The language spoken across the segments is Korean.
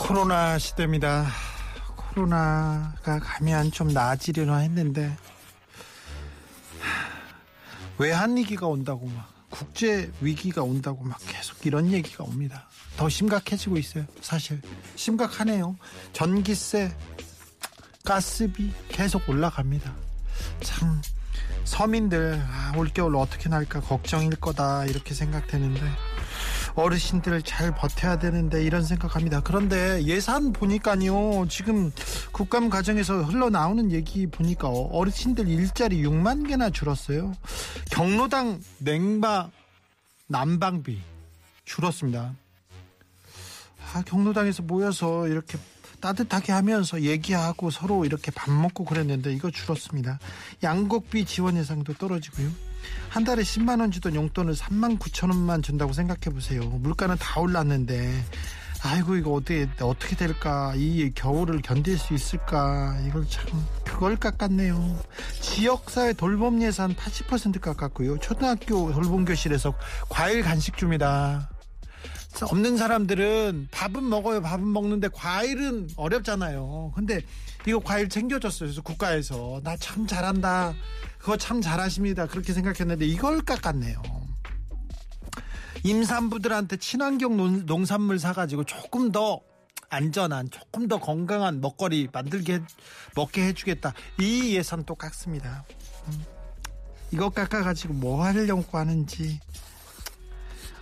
코로나 시대입니다. 코로나가 가면 좀 나아지려나 했는데 외환 위기가 온다고 막 국제 위기가 온다고 막 계속 이런 얘기가 옵니다. 더 심각해지고 있어요. 사실 심각하네요. 전기세, 가스비 계속 올라갑니다. 참 서민들 아, 올겨울 어떻게 날까 걱정일 거다 이렇게 생각되는데 어르신들 잘 버텨야 되는데 이런 생각합니다. 그런데 예산 보니까요 지금 국감 과정에서 흘러나오는 얘기 보니까 어르신들 일자리 6만 개나 줄었어요. 경로당 냉방 난방비 줄었습니다. 아, 경로당에서 모여서 이렇게 따뜻하게 하면서 얘기하고 서로 이렇게 밥 먹고 그랬는데 이거 줄었습니다. 양곡비 지원 예상도 떨어지고요. 한 달에 10만 원 주던 용돈을 3만 9천 원만 준다고 생각해 보세요. 물가는 다 올랐는데 아이고 이거 어떻게 어떻게 될까? 이 겨울을 견딜 수 있을까? 이걸 참 그걸 깎았네요. 지역사회 돌봄 예산 80% 깎았고요. 초등학교 돌봄 교실에서 과일 간식 줍니다. 없는 사람들은 밥은 먹어요. 밥은 먹는데 과일은 어렵잖아요. 근데 이거 과일 챙겨줬어요. 그래서 국가에서 나 참 잘한다. 그거 참 잘하십니다. 그렇게 생각했는데 이걸 깎았네요. 임산부들한테 친환경 농, 농산물 사가지고 조금 더 안전한 조금 더 건강한 먹거리 만들게 먹게 해주겠다. 이 예산 또 깎습니다. 음. 이거 깎아가지고 뭐 하려고 하는지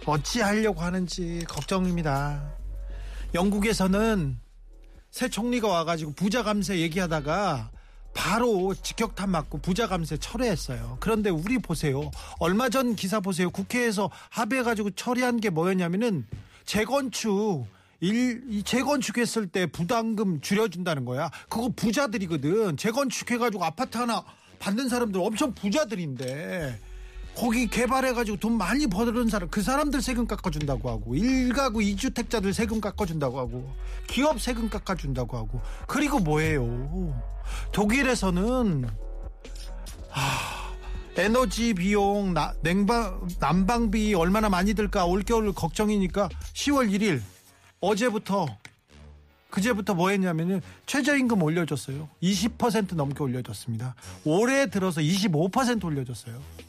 어찌 하려고 하는지 걱정입니다. 영국에서는 새 총리가 와가지고 부자 감세 얘기하다가 바로 직격탄 맞고 부자 감세 철회했어요. 그런데 우리 보세요. 얼마 전 기사 보세요. 국회에서 합의해가지고 처리한 게 뭐였냐면은 재건축 일, 재건축했을 때 부담금 줄여준다는 거야. 그거 부자들이거든. 재건축해가지고 아파트 하나 받는 사람들 엄청 부자들인데 거기 개발해가지고 돈 많이 버는 사람 그 사람들 세금 깎아준다고 하고 일가구 이주택자들 세금 깎아준다고 하고 기업 세금 깎아준다고 하고 그리고 뭐예요? 독일에서는 하, 에너지 비용 나, 냉방 난방비 얼마나 많이 들까? 올겨울 걱정이니까 10월 1일. 어제부터 그제부터 뭐 했냐면은 최저임금 올려줬어요. 20% 넘게 올려줬습니다. 올해 들어서 25% 올려줬어요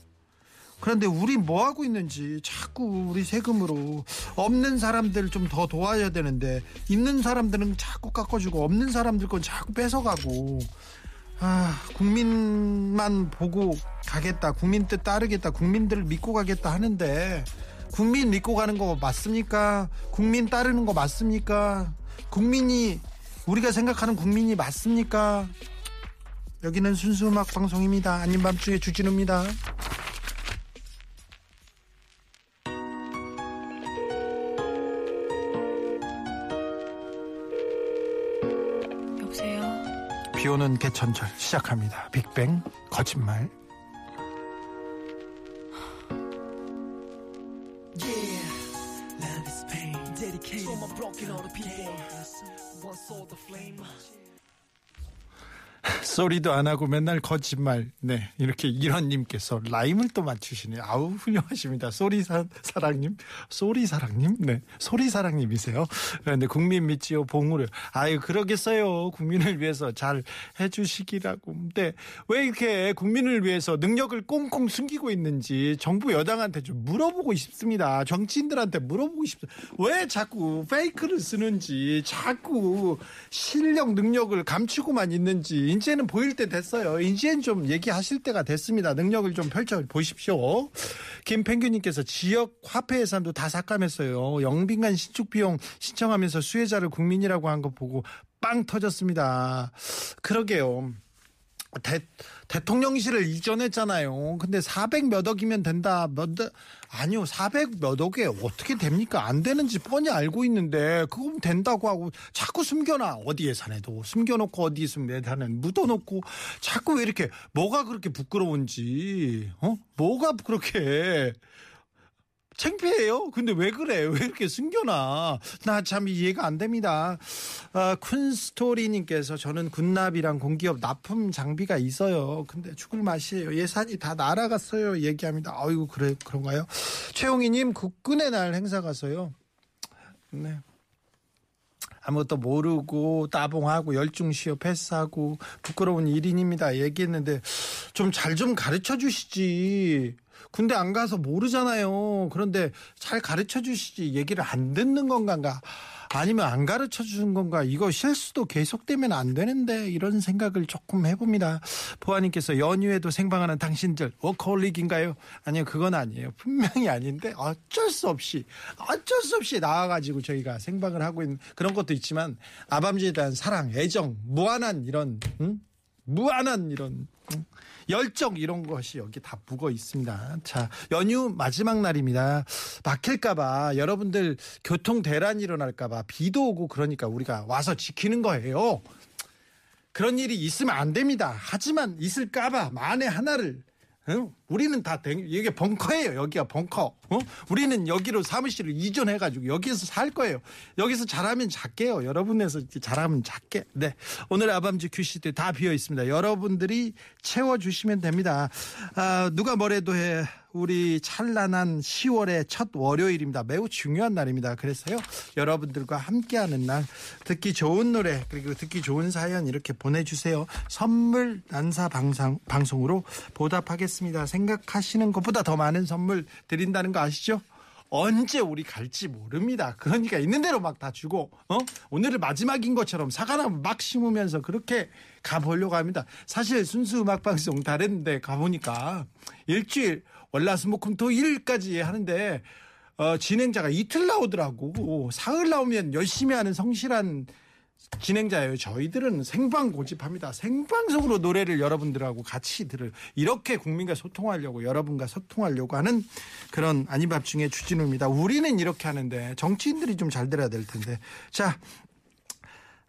그런데 우리 뭐 하고 있는지 자꾸 우리 세금으로 없는 사람들 좀 더 도와야 되는데 있는 사람들은 자꾸 깎아주고 없는 사람들 건 자꾸 뺏어가고 아 국민만 보고 가겠다 국민 뜻 따르겠다 국민들을 믿고 가겠다 하는데 국민 믿고 가는 거 맞습니까? 국민 따르는 거 맞습니까? 국민이 우리가 생각하는 국민이 맞습니까? 여기는 순수 음악 방송입니다. 아닌 밤중에 주진우입니다. 오는 개천절 시작합니다. 빅뱅 거짓말. 소리도 안 하고 맨날 거짓말. 네. 이렇게 이런님께서 라임을 또 맞추시네요. 아우, 훌륭하십니다. 소리 사, 사랑님. 소리 사랑님. 네. 소리 사랑님이세요. 네. 국민 믿지요. 봉우를. 아유, 그러겠어요. 국민을 위해서 잘 해주시기라고. 근데 왜 이렇게 국민을 위해서 능력을 꽁꽁 숨기고 있는지 정부 여당한테 좀 물어보고 싶습니다. 정치인들한테 물어보고 싶습니다. 왜 자꾸 페이크를 쓰는지, 자꾸 실력, 능력을 감추고만 있는지, 이제는 보일 때 됐어요. 이제는 좀 얘기하실 때가 됐습니다. 능력을 좀 펼쳐 보십시오. 김팽규님께서 지역 화폐 예산도 다 삭감했어요. 영빈관 신축 비용 신청하면서 수혜자를 국민이라고 한 거 보고 빵 터졌습니다. 그러게요. 대, 대통령실을 이전했잖아요. 근데 400몇 억이면 된다. 몇, 아니요. 400몇 억에 어떻게 됩니까? 안 되는지 뻔히 알고 있는데 그건 된다고 하고 자꾸 숨겨놔. 어디 예산에도 숨겨놓고 어디 있으면 예산에 묻어놓고 자꾸 왜 이렇게 뭐가 그렇게 부끄러운지 어? 뭐가 그렇게 창피해요. 근데 왜 그래? 왜 이렇게 숨겨놔? 나 참 이해가 안 됩니다. 아, 쿤스토리님께서 저는 군납이랑 공기업 납품 장비가 있어요. 근데 죽을 맛이에요. 예산이 다 날아갔어요. 얘기합니다. 아이고 그래 그런가요? 최용희님 국군의 날 행사 가서요. 네. 아무것도 모르고 따봉하고 열중시어 패스하고 부끄러운 일인입니다. 얘기했는데 좀 잘좀 가르쳐 주시지. 군대 안 가서 모르잖아요. 그런데 잘 가르쳐 주시지 얘기를 안 듣는 건가? 아니면 안 가르쳐 주는 건가? 이거 실수도 계속되면 안 되는데 이런 생각을 조금 해봅니다. 보아님께서 연휴에도 생방하는 당신들 워커홀릭인가요? 아니요 그건 아니에요. 분명히 아닌데 어쩔 수 없이 어쩔 수 없이 나와가지고 저희가 생방을 하고 있는 그런 것도 있지만 아밤주에 대한 사랑, 애정, 무한한 이런 응? 무한한 이런 응? 열정 이런 것이 여기 다 묵어 있습니다. 자, 연휴 마지막 날입니다. 막힐까봐 여러분들 교통 대란 일어날까봐 비도 오고 그러니까 우리가 와서 지키는 거예요. 그런 일이 있으면 안 됩니다. 하지만 있을까봐 만에 하나를 응? 우리는 다 이게 벙커예요. 여기가 벙커. 어? 우리는 여기로 사무실을 이전해가지고 여기에서 살 거예요. 여기서 잘하면 작게요. 여러분에서 잘하면 작게. 네. 오늘 아밤주 큐시트 다 비어 있습니다. 여러분들이 채워주시면 됩니다. 아, 누가 뭐래도 해. 우리 찬란한 10월의 첫 월요일입니다. 매우 중요한 날입니다. 그래서요. 여러분들과 함께하는 날 듣기 좋은 노래 그리고 듣기 좋은 사연 이렇게 보내주세요. 선물 난사 방송, 방송으로 보답하겠습니다. 생각하시는 것보다 더 많은 선물 드린다는 거 아시죠? 언제 우리 갈지 모릅니다. 그러니까 있는 대로 막 다 주고, 어? 오늘은 마지막인 것처럼 사과나무 막 심으면서 그렇게 가보려고 합니다. 사실 순수 음악방송 다른데 가보니까 일주일, 월화수목금 토 일까지 하는데, 어, 진행자가 이틀 나오더라고. 사흘 나오면 열심히 하는 성실한 진행자예요. 저희들은 생방 고집합니다. 생방송으로 노래를 여러분들하고 같이 들을 이렇게 국민과 소통하려고 여러분과 소통하려고 하는 그런 아니밥 중에 주진우입니다. 우리는 이렇게 하는데 정치인들이 좀 잘 들어야 될 텐데. 자,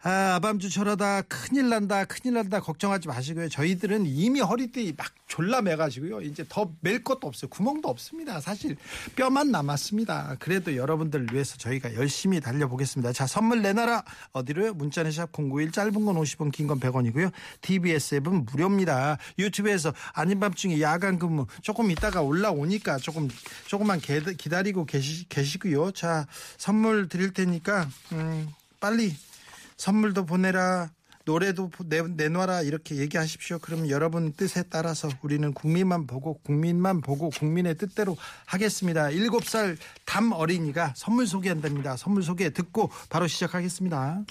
아, 아밤주 철하다 큰일 난다 큰일 난다 걱정하지 마시고요. 저희들은 이미 허리띠 막 졸라 매가지고요. 이제 더 멜 것도 없어요. 구멍도 없습니다. 사실 뼈만 남았습니다. 그래도 여러분들 위해서 저희가 열심히 달려보겠습니다. 자 선물 내놔라 어디로요? 문자는 샵 091 짧은 건 50원 긴 건 100원이고요. TBS 앱은 무료입니다. 유튜브에서 아닌 밤중에 야간 근무 조금 있다가 올라오니까 조금 조금만 기다리고 계시, 계시고요. 자 선물 드릴 테니까 음, 빨리 선물도 보내라. 노래도 내, 내놔라 이렇게 얘기하십시오. 그럼 여러분 뜻에 따라서 우리는 국민만 보고 국민만 보고 국민의 뜻대로 하겠습니다. 7살 담 어린이가 선물 소개한답니다. 선물 소개 듣고 바로 시작하겠습니다.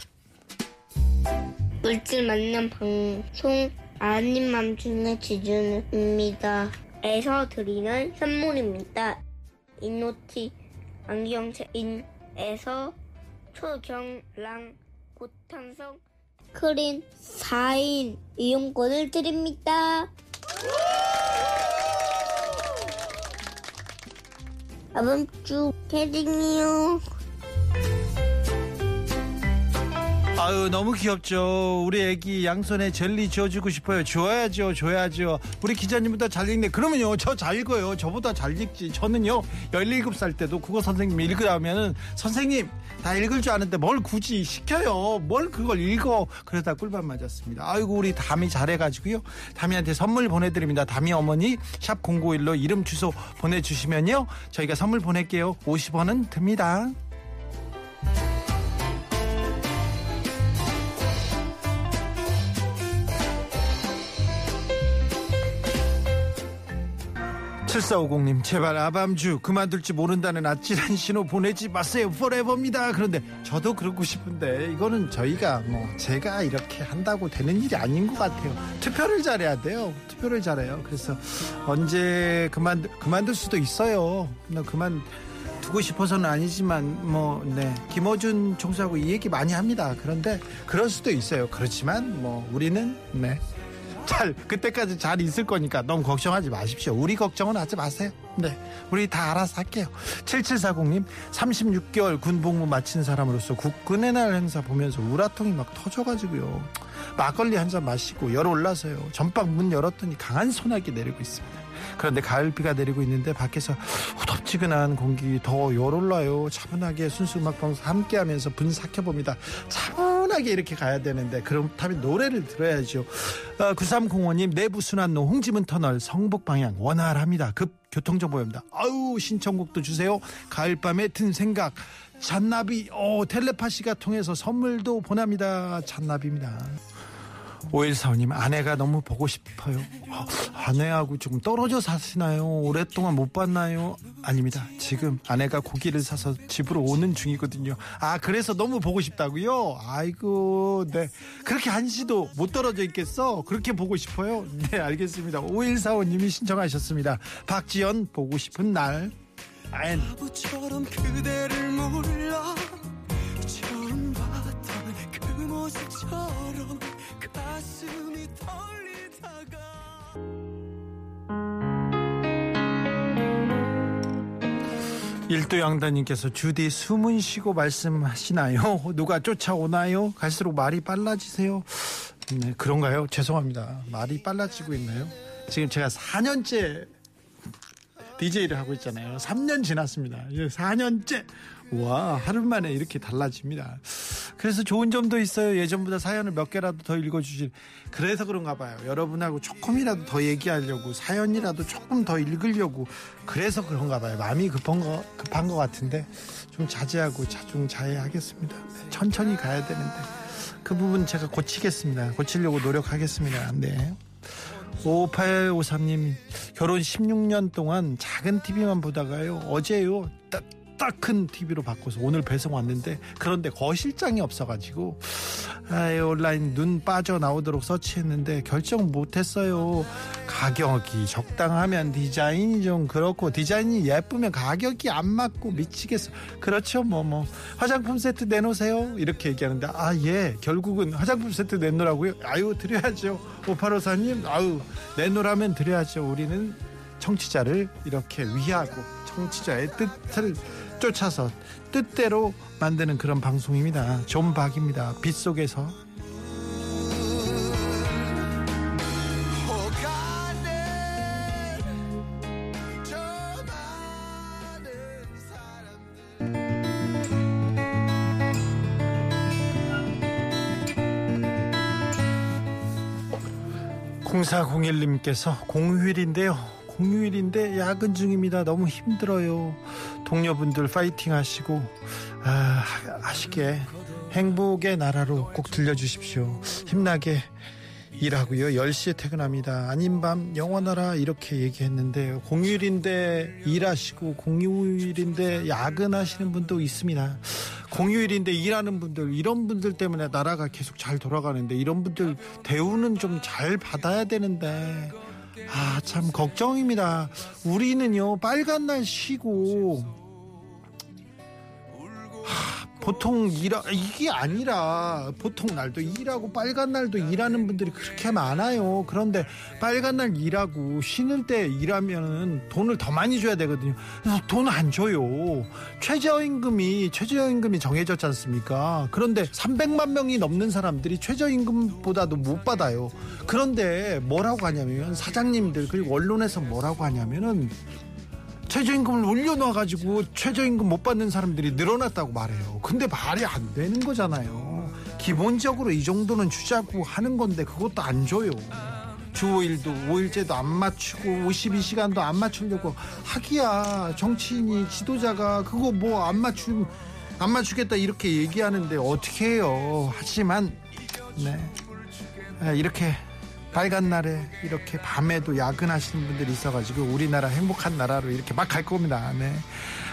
물질 만난 방송 아닌 맘중에 지준입니다. 에서 드리는 선물입니다. 이노티 안경체인에서 초경랑 고탄성 크린 4인 이용권을 드립니다. 다음 주 캐딩이요. 아유 너무 귀엽죠. 우리 애기 양손에 젤리 지어주고 싶어요. 줘야죠, 줘야죠. 우리 기자님보다 잘 읽네. 그러면요, 저 잘 읽어요. 저보다 잘 읽지. 저는요, 17살 때도 국어 선생님 읽으라면은 선생님 다 읽을 줄 아는데 뭘 굳이 시켜요. 뭘 그걸 읽어. 그러다 꿀밤 맞았습니다. 아이고 우리 담이 잘해가지고요. 담이한테 선물 보내드립니다. 담이 어머니 샵 091로 이름 주소 보내주시면요. 저희가 선물 보낼게요. 50원은 듭니다. 칠사오공님 제발 아밤주 그만둘지 모른다는 아찔한 신호 보내지 마세요. forever입니다. 그런데 저도 그러고 싶은데 이거는 저희가 뭐 제가 이렇게 한다고 되는 일이 아닌 것 같아요. 투표를 잘해야 돼요. 투표를 잘해요. 그래서 언제 그만 그만둘 수도 있어요. 그만 두고 싶어서는 아니지만 뭐 네. 김어준 총수하고 이 얘기 많이 합니다. 그런데 그럴 수도 있어요. 그렇지만 뭐 우리는 네 잘 그때까지 잘 있을 거니까 너무 걱정하지 마십시오. 우리 걱정은 하지 마세요. 네. 우리 다 알아서 할게요. 7740님 36개월 군복무 마친 사람으로서 국군의 날 행사 보면서 우라통이 막 터져가지고요. 막걸리 한 잔 마시고 열 올라서요. 전방 문 열었더니 강한 소나기 내리고 있습니다. 그런데 가을비가 내리고 있는데 밖에서 후덥지근한 공기 더 열올라요. 차분하게 순수 음악 방송 함께하면서 분 삭혀봅니다. 차 분하게 이렇게 가야 되는데 그렇다면 노래를 들어야죠. 어, 9305님 내부 순환로 홍지문 터널 성북 방향 원활합니다. 급 교통정보입니다. 아유 신청곡도 주세요. 가을밤에 든 생각. 잔나비, 어, 텔레파시가 통해서 선물도 보냅니다. 잔나비입니다. 5145님 아내가 너무 보고 싶어요. 어, 아내하고 조금 떨어져 사시나요? 오랫동안 못 봤나요? 아닙니다. 지금 아내가 고기를 사서 집으로 오는 중이거든요. 아 그래서 너무 보고 싶다고요? 아이고 네. 그렇게 한시도 못 떨어져 있겠어? 그렇게 보고 싶어요? 네 알겠습니다. 5145님이 신청하셨습니다. 박지연 보고 싶은 날. 아엔. 바보처럼 그대를 몰라. 처음 봤던 그 모습처럼 가슴이 떨리다가 일도양다님께서 주디 숨은 쉬고 말씀하시나요? 누가 쫓아오나요? 갈수록 말이 빨라지세요. 네, 그런가요? 죄송합니다. 말이 빨라지고 있나요? 지금 제가 4년째 DJ를 하고 있잖아요. 3년 지났습니다. 이제 4년째. 와, 하루 만에 이렇게 달라집니다. 그래서 좋은 점도 있어요. 예전보다 사연을 몇 개라도 더 읽어주실. 그래서 그런가 봐요. 여러분하고 조금이라도 더 얘기하려고, 사연이라도 조금 더 읽으려고. 그래서 그런가 봐요. 마음이 급한 거, 급한 것 같은데, 좀 자제하고 자중 자해하겠습니다. 천천히 가야 되는데. 그 부분 제가 고치겠습니다. 고치려고 노력하겠습니다. 네. 5853님 결혼 16년 동안 작은 TV만 보다가요 어제요 딱 큰 TV로 바꿔서 오늘 배송 왔는데 그런데 거실장이 없어가지고 아이 온라인 눈 빠져 나오도록 서치했는데 결정 못했어요. 가격이 적당하면 디자인이 좀 그렇고 디자인이 예쁘면 가격이 안 맞고 미치겠어. 그렇죠 뭐 뭐. 화장품 세트 내놓으세요. 이렇게 얘기하는데 아 예. 결국은 화장품 세트 내놓으라고요? 아유 드려야죠. 오파로사님 아유 내놓으라면 드려야죠. 우리는 청취자를 이렇게 위하고 청취자의 뜻을 쫓아서 뜻대로 만드는 그런 방송입니다. 존 박입니다. 빗속에서 공사공일님께서 공휴일인데요. 공휴일인데 야근 중입니다. 너무 힘들어요. 동료분들 파이팅 하시고 아, 하시게 행복의 나라로 꼭 들려주십시오. 힘나게 일하고요. 10시에 퇴근합니다. 아닌 밤 영원하라 이렇게 얘기했는데 공휴일인데 일하시고 공휴일인데 야근하시는 분도 있습니다. 공휴일인데 일하는 분들 이런 분들 때문에 나라가 계속 잘 돌아가는데 이런 분들 대우는 좀 잘 받아야 되는데 아 참 걱정입니다. 우리는요 빨간 날 쉬고 보통 일하 이게 아니라 보통 날도 일하고 빨간 날도 일하는 분들이 그렇게 많아요. 그런데 빨간 날 일하고 쉬는 때 일하면 돈을 더 많이 줘야 되거든요. 그래서 돈 안 줘요. 최저임금이 최저임금이 정해졌지 않습니까? 그런데 300만 명이 넘는 사람들이 최저임금보다도 못 받아요. 그런데 뭐라고 하냐면 사장님들 그리고 언론에서 뭐라고 하냐면은 최저임금을 올려놔가지고 최저임금 못 받는 사람들이 늘어났다고 말해요. 근데 말이 안 되는 거잖아요. 기본적으로 이 정도는 주자고 하는 건데 그것도 안 줘요. 주 5일도 5일제도 안 맞추고 52시간도 안 맞추려고 하기야 정치인이 지도자가 그거 뭐 안 맞추 안 맞추겠다 이렇게 얘기하는데 어떻게 해요. 하지만 네 이렇게 빨간 날에 이렇게 밤에도 야근하시는 분들이 있어가지고 우리나라 행복한 나라로 이렇게 막 갈 겁니다. 네.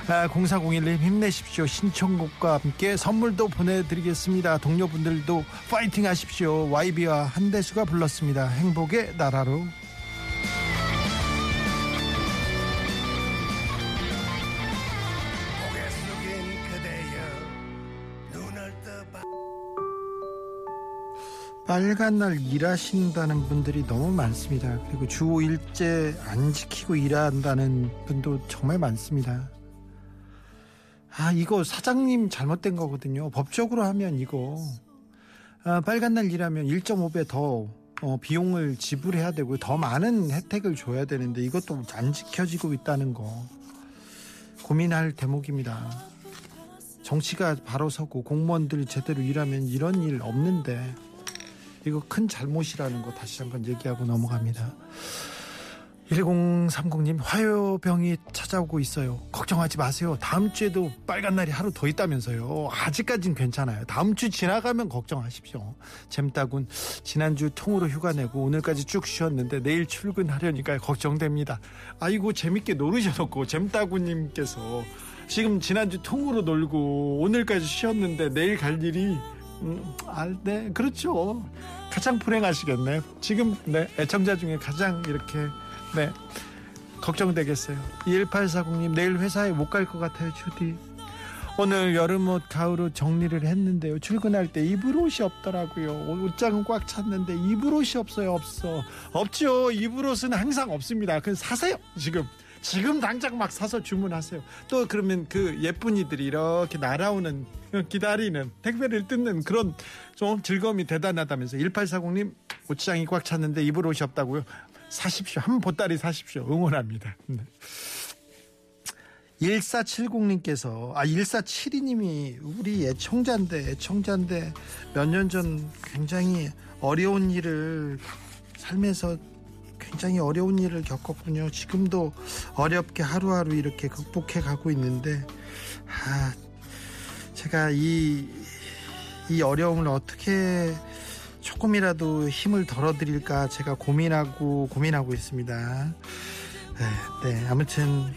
아, 0401님 힘내십시오. 신청곡과 함께 선물도 보내드리겠습니다. 동료분들도 파이팅 하십시오. YB와 한대수가 불렀습니다. 행복의 나라로. 빨간 날 일하신다는 분들이 너무 많습니다. 그리고 주 일제 안 지키고 일한다는 분도 정말 많습니다. 아, 이거 사장님 잘못된 거거든요. 법적으로 하면 이거 아, 빨간 날 일하면 1.5배 더 어, 비용을 지불해야 되고 더 많은 혜택을 줘야 되는데 이것도 안 지켜지고 있다는 거 고민할 대목입니다. 정치가 바로 서고 공무원들 제대로 일하면 이런 일 없는데 이거 큰 잘못이라는 거 다시 한번 얘기하고 넘어갑니다. 1030님 화요병이 찾아오고 있어요. 걱정하지 마세요. 다음 주에도 빨간 날이 하루 더 있다면서요. 아직까진 괜찮아요. 다음 주 지나가면 걱정하십시오. 잼따군 지난주 통으로 휴가 내고 오늘까지 쭉 쉬었는데 내일 출근하려니까 걱정됩니다. 아이고 재밌게 노르셔놓고 잼따군님께서 지금 지난주 통으로 놀고 오늘까지 쉬었는데 내일 갈 일이 음, 아, 네, 그렇죠. 가장 불행하시겠네. 지금 네, 애청자 중에 가장 이렇게 네. 걱정되겠어요. 1840님, 내일 회사에 못 갈 것 같아요, 주디. 오늘 여름옷, 가을옷 정리를 했는데요. 출근할 때 입을 옷이 없더라고요. 옷장은 꽉 찼는데 입을 옷이 없어요, 없어. 없죠. 입을 옷은 항상 없습니다. 그 사세요, 지금. 지금 당장 막 사서 주문하세요. 또 그러면 그 예쁜이들이 이렇게 날아오는 기다리는 택배를 뜯는 그런 좀 즐거움이 대단하다면서 1840님 옷장이 꽉 찼는데 입을 옷이 없다고요. 사십시오. 한 보따리 사십시오. 응원합니다. 네. 1470님께서 아 1472님이 우리 애청자인데 애청자인데 몇 년 전 굉장히 어려운 일을 삶에서 굉장히 어려운 일을 겪었군요. 지금도 어렵게 하루하루 이렇게 극복해 가고 있는데 아 제가 이 이 어려움을 어떻게 조금이라도 힘을 덜어드릴까 제가 고민하고 고민하고 있습니다. 네, 네 아무튼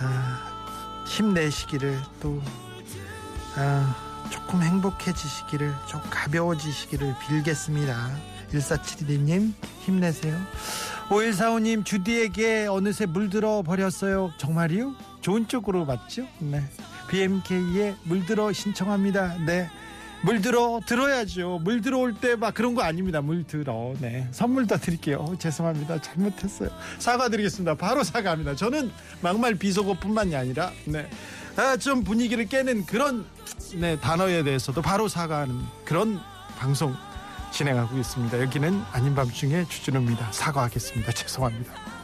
아, 힘내시기를 또 아, 조금 행복해지시기를 좀 가벼워지시기를 빌겠습니다. 1472님 힘내세요. 5145님 주디에게 어느새 물들어 버렸어요. 정말이요? 좋은 쪽으로 맞죠? 네. BMK에 물들어 신청합니다. 네. 물들어 들어야죠. 물 들어 올 때 막 그런 거 아닙니다. 물 들어. 네. 선물 더 드릴게요. 죄송합니다. 잘못했어요. 사과드리겠습니다. 바로 사과합니다. 저는 막말 비속어뿐만이 아니라 네. 아, 좀 분위기를 깨는 그런 네, 단어에 대해서도 바로 사과하는 그런 방송 진행하고 있습니다. 여기는 아닌 밤중에 주진우입니다. 사과하겠습니다. 죄송합니다.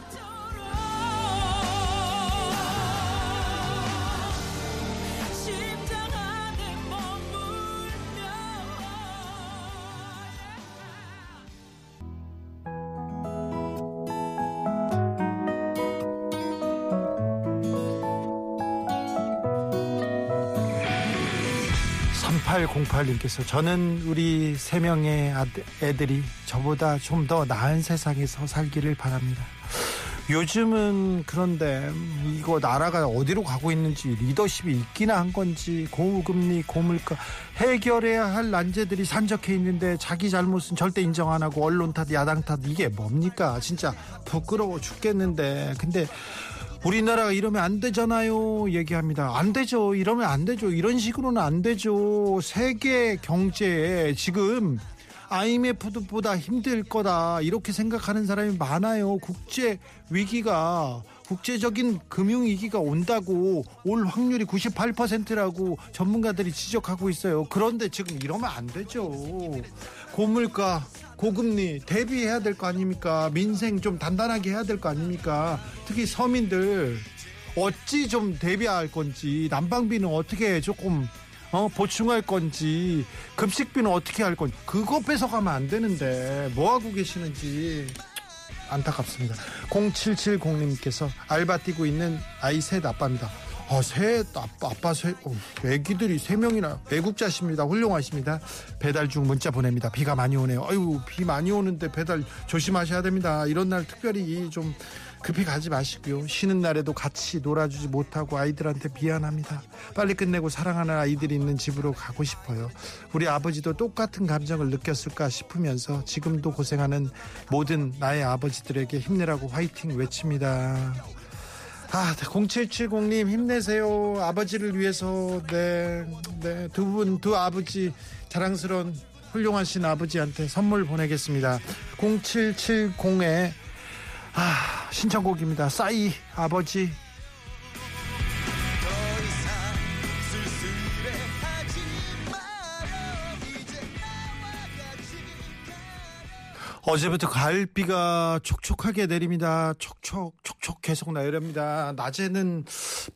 (3808님께서) 저는 우리 세 명의 애들이 저보다 좀 더 나은 세상에서 살기를 바랍니다. 요즘은 그런데 이거 나라가 어디로 가고 있는지 리더십이 있기나 한 건지 고금리 고물가 해결해야 할 난제들이 산적해 있는데 자기 잘못은 절대 인정 안 하고 언론 탓 야당 탓 이게 뭡니까? 진짜 부끄러워 죽겠는데. 근데 우리나라가 이러면 안 되잖아요. 얘기합니다. 안 되죠. 이러면 안 되죠. 이런 식으로는 안 되죠. 세계 경제에 지금 IMF보다 힘들 거다. 이렇게 생각하는 사람이 많아요. 국제 위기가 국제적인 금융 위기가 온다고 올 확률이 98%라고 전문가들이 지적하고 있어요. 그런데 지금 이러면 안 되죠. 고물가, 고금리 대비해야 될 거 아닙니까? 민생 좀 단단하게 해야 될 거 아닙니까? 특히 서민들 어찌 좀 대비할 건지 난방비는 어떻게 조금 어, 보충할 건지 급식비는 어떻게 할 건지 그거 뺏어가면 안 되는데 뭐 하고 계시는지 안타깝습니다. 0770님께서 알바 뛰고 있는 아이 셋 아빠입니다. 아, 셋 아빠, 아빠 셋 어, 애기들이 세 명이나 외국자십니다. 훌륭하십니다. 배달 중 문자 보냅니다. 비가 많이 오네요. 아유 비 많이 오는데 배달 조심하셔야 됩니다. 이런 날 특별히 좀 급히 가지 마시고요. 쉬는 날에도 같이 놀아주지 못하고 아이들한테 미안합니다. 빨리 끝내고 사랑하는 아이들이 있는 집으로 가고 싶어요. 우리 아버지도 똑같은 감정을 느꼈을까 싶으면서 지금도 고생하는 모든 나의 아버지들에게 힘내라고 화이팅 외칩니다. 아, 0770님 힘내세요. 아버지를 위해서 네, 네, 두 분, 두 아버지 자랑스러운 훌륭하신 아버지한테 선물 보내겠습니다. 0770에 아, 신청곡입니다. 싸이 아버지 어제부터 가을비가 촉촉하게 내립니다. 촉촉, 촉촉 계속 내립니다. 낮에는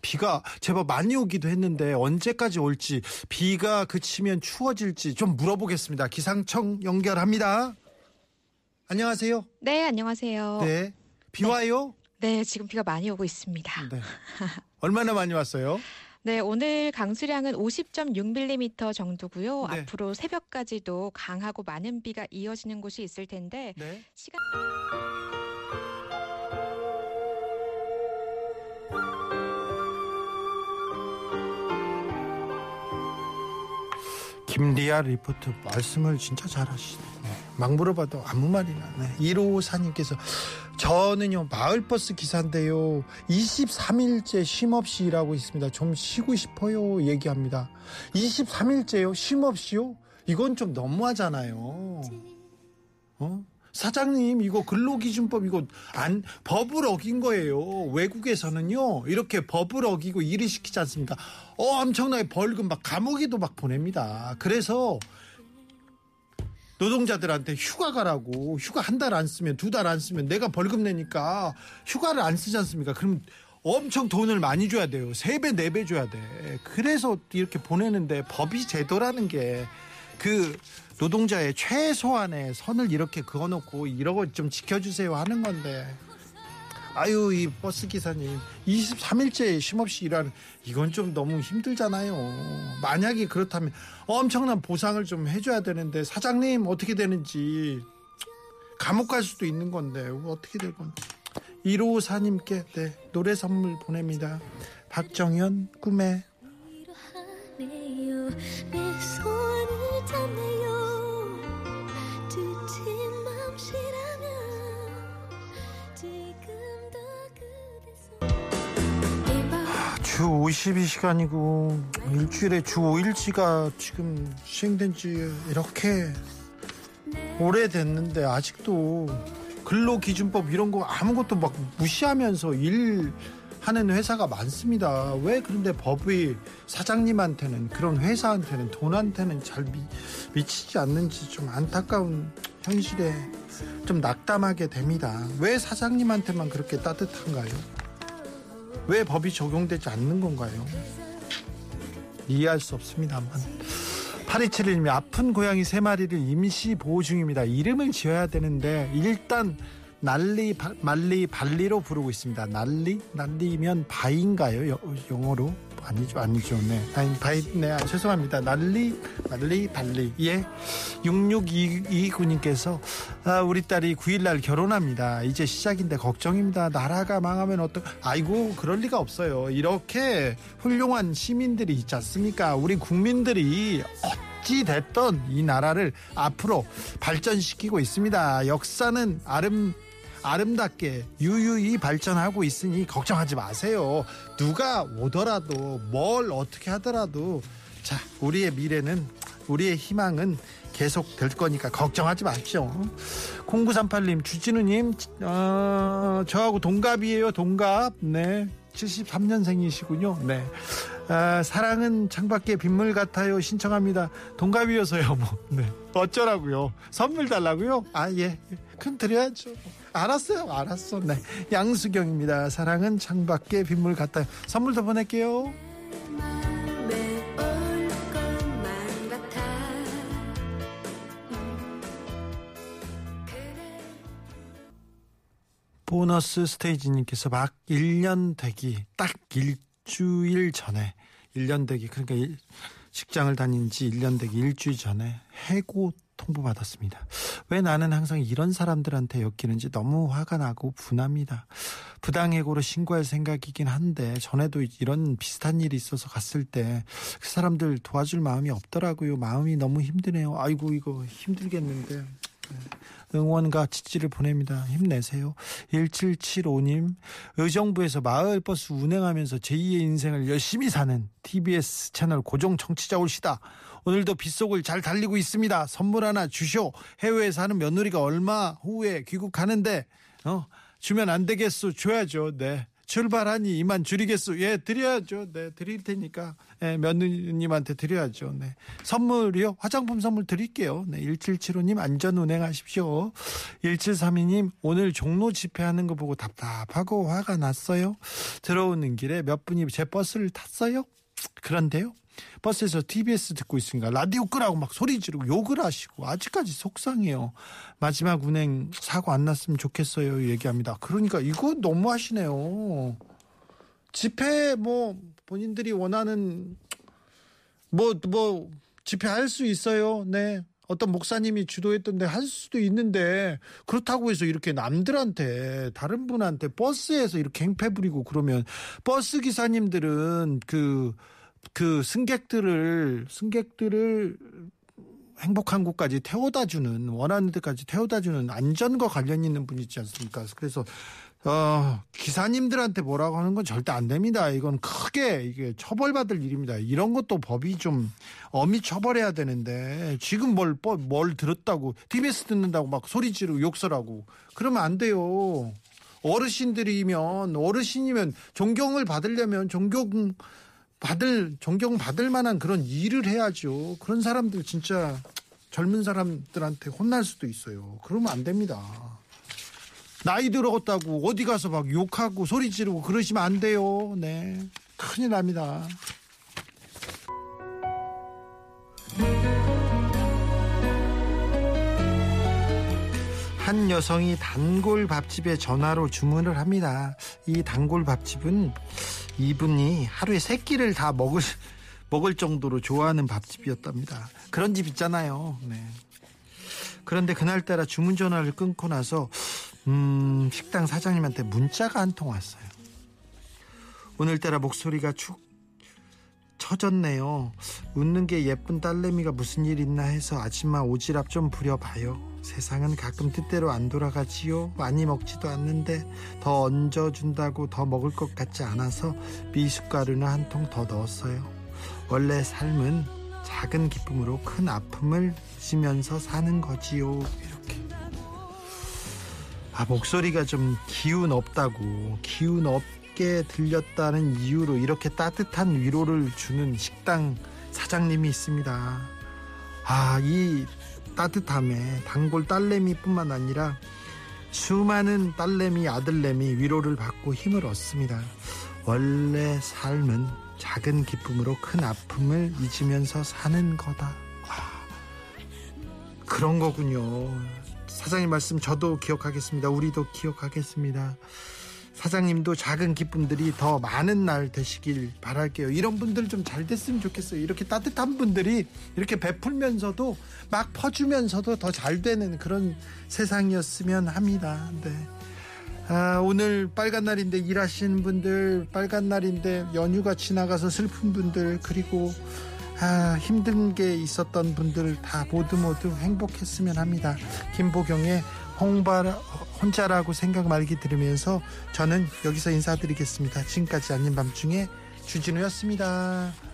비가 제법 많이 오기도 했는데 언제까지 올지 비가 그치면 추워질지 좀 물어보겠습니다. 기상청 연결합니다. 안녕하세요. 네, 안녕하세요. 네. 네. 비 와요? 지금 비가 많이 오고 있습니다. 네. 얼마나 많이 왔어요? 네, 오늘 강수량은 50.6mm 정도고요. 네. 앞으로 새벽까지도 강하고 많은 비가 이어지는 곳이 있을 텐데 네. 시간 김리아 리포터 말씀을 진짜 잘하시네. 막 물어봐도 아무 말이나. 네. 1호사님께서 저는요 마을버스 기사인데요 23일째 쉼없이 일하고 있습니다. 좀 쉬고 싶어요 얘기합니다. 23일째요 쉼없이요? 이건 좀 너무하잖아요. 어? 사장님 이거 근로기준법 이거 안 법을 어긴 거예요. 외국에서는요 이렇게 법을 어기고 일을 시키지 않습니까? 어 엄청나게 벌금 막 감옥에도 막 보냅니다. 그래서 노동자들한테 휴가 가라고 휴가 한 달 안 쓰면 두 달 안 쓰면 내가 벌금 내니까 휴가를 안 쓰지 않습니까? 그럼 엄청 돈을 많이 줘야 돼요. 세 배, 네 배 줘야 돼. 그래서 이렇게 보내는데 법이 제도라는 게 그 노동자의 최소한의 선을 이렇게 그어놓고 이러고 좀 지켜주세요 하는 건데 아유 이 버스 기사님 23일째 쉼없이 일하는 이건 좀 너무 힘들잖아요. 만약에 그렇다면 엄청난 보상을 좀 해줘야 되는데 사장님 어떻게 되는지 감옥 갈 수도 있는 건데 어떻게 될 건지 1호사님께 네, 노래 선물 보냅니다. 박정현 꿈에 내 손을 잡네요 주 52시간이고 일주일에 주 5일치가 지금 시행된 지 이렇게 오래됐는데 아직도 근로기준법 이런 거 아무것도 막 무시하면서 일 하는 회사가 많습니다. 왜 그런데 법이 사장님한테는 그런 회사한테는 돈한테는 잘 미, 미치지 않는지 좀 안타까운 현실에 좀 낙담하게 됩니다. 왜 사장님한테만 그렇게 따뜻한가요? 왜 법이 적용되지 않는 건가요? 이해할 수 없습니다만. 8271님이 아픈 고양이 세 마리를 임시 보호 중입니다. 이름을 지어야 되는데 일단 난리 바- 말리 발리로 부르고 있습니다. 난리 난리면 바인가요? 여- 영어로 아니죠 아니죠 네 아니 바이 네 아, 죄송합니다. 난리 말리 발리 예 6629님께서 아, 우리 딸이 9일날 결혼합니다. 이제 시작인데 걱정입니다. 나라가 망하면 어떡 아이고 그럴 리가 없어요. 이렇게 훌륭한 시민들이 있지 않습니까? 우리 국민들이 어찌 됐던 이 나라를 앞으로 발전시키고 있습니다. 역사는 아름 아름답게 유유히 발전하고 있으니 걱정하지 마세요. 누가 오더라도 뭘 어떻게 하더라도 자 우리의 미래는 우리의 희망은 계속 될 거니까 걱정하지 마십시오. 0938님 주진우님 어, 저하고 동갑이에요 동갑. 네 73년생이시군요. 네. 아, 사랑은 창밖에 빗물 같아요. 신청합니다. 동갑이어서요 뭐 네. 어쩌라고요? 선물 달라고요? 아 예 그럼 드려야죠. 알았어요. 알았어. 네. 양수경입니다. 사랑은 창밖에 빗물 같아요. 선물 더 보낼게요. 보너스 스테이지님께서 막 1년 되기 딱 일주일 전에 1년 되기 그러니까 일- 직장을 다닌 지 1년 되기 일주일 전에 해고 통보받았습니다. 왜 나는 항상 이런 사람들한테 엮이는지 너무 화가 나고 분합니다. 부당해고로 신고할 생각이긴 한데 전에도 이런 비슷한 일이 있어서 갔을 때 그 사람들 도와줄 마음이 없더라고요. 마음이 너무 힘드네요. 아이고 이거 힘들겠는데 응원과 지지를 보냅니다. 힘내세요. 1775님, 의정부에서 마을버스 운행하면서 제2의 인생을 열심히 사는 TBS 채널 고정 청취자 올시다. 오늘도 빗속을 잘 달리고 있습니다. 선물 하나 주쇼. 해외에 사는 며느리가 얼마 후에 귀국하는데, 어, 주면 안 되겠소. 줘야죠. 네. 출발하니 이만 줄이겠소. 예, 드려야죠. 네, 드릴 테니까. 예, 며느님한테 드려야죠. 네. 선물이요? 화장품 선물 드릴게요. 네, 1775님 안전 운행하십시오. 1732님 오늘 종로 집회하는 거 보고 답답하고 화가 났어요. 들어오는 길에 몇 분이 제 버스를 탔어요. 그런데요. 버스에서 TBS 듣고 있으니까 라디오 끄라고 막 소리 지르고 욕을 하시고 아직까지 속상해요. 마지막 운행 사고 안 났으면 좋겠어요. 얘기합니다. 그러니까 이거 너무 하시네요. 집회 뭐 본인들이 원하는 뭐뭐 집회 할 수 있어요. 네. 어떤 목사님이 주도했던데 할 수도 있는데 그렇다고 해서 이렇게 남들한테 다른 분한테 버스에서 이렇게 행패 부리고 그러면 버스 기사님들은 그 그 승객들을 승객들을 행복한 곳까지 태워다 주는 원하는 데까지 태워다 주는 안전과 관련 있는 분이지 않습니까? 그래서 어, 기사님들한테 뭐라고 하는 건 절대 안 됩니다. 이건 크게 이게 처벌받을 일입니다. 이런 것도 법이 좀 엄히 처벌해야 되는데 지금 뭘, 뭐- 뭘 들었다고 TBS 듣는다고 막 소리 지르고 욕설하고 그러면 안 돼요. 어르신들이면 어르신이면 존경을 받으려면 존경 받을 존경 받을 만한 그런 일을 해야죠. 그런 사람들 진짜 젊은 사람들한테 혼날 수도 있어요. 그러면 안 됩니다. 나이 들어갔다고 어디 가서 막 욕하고 소리 지르고 그러시면 안 돼요. 네. 큰일 납니다. 한 여성이 단골 밥집에 전화로 주문을 합니다. 이 단골 밥집은 이분이 하루에 세 끼를 다 먹을 먹을 정도로 좋아하는 밥집이었답니다. 그런 집 있잖아요. 네. 그런데 그날따라 주문 전화를 끊고 나서 음, 식당 사장님한테 문자가 한 통 왔어요. 오늘따라 목소리가 축 처졌네요. 웃는 게 예쁜 딸내미가 무슨 일 있나 해서 아줌마 오지랖 좀 부려봐요. 세상은 가끔 뜻대로 안 돌아가지요. 많이 먹지도 않는데 더 얹어준다고 더 먹을 것 같지 않아서 미숫가루는 한통 더 넣었어요. 원래 삶은 작은 기쁨으로 큰 아픔을 잊으면서 사는 거지요. 이렇게. 아, 목소리가 좀 기운 없다고, 기운 없게 들렸다는 이유로 이렇게 따뜻한 위로를 주는 식당 사장님이 있습니다. 아, 이 따뜻함에 단골 딸내미뿐만 아니라 수많은 딸내미, 아들내미 위로를 받고 힘을 얻습니다. 원래 삶은 작은 기쁨으로 큰 아픔을 잊으면서 사는 거다. 아, 그런 거군요. 사장님 말씀 저도 기억하겠습니다. 우리도 기억하겠습니다. 사장님도 작은 기쁨들이 더 많은 날 되시길 바랄게요. 이런 분들 좀 잘 됐으면 좋겠어요. 이렇게 따뜻한 분들이 이렇게 베풀면서도 막 퍼주면서도 더 잘 되는 그런 세상이었으면 합니다. 네. 아, 오늘 빨간 날인데 일하시는 분들, 빨간 날인데 연휴가 지나가서 슬픈 분들, 그리고 아, 힘든 게 있었던 분들 다 모두 모두 행복했으면 합니다. 김보경의 홍바라, 혼자라고 생각 말기 들으면서 저는 여기서 인사드리겠습니다. 지금까지 아닌 밤중에 주진우였습니다.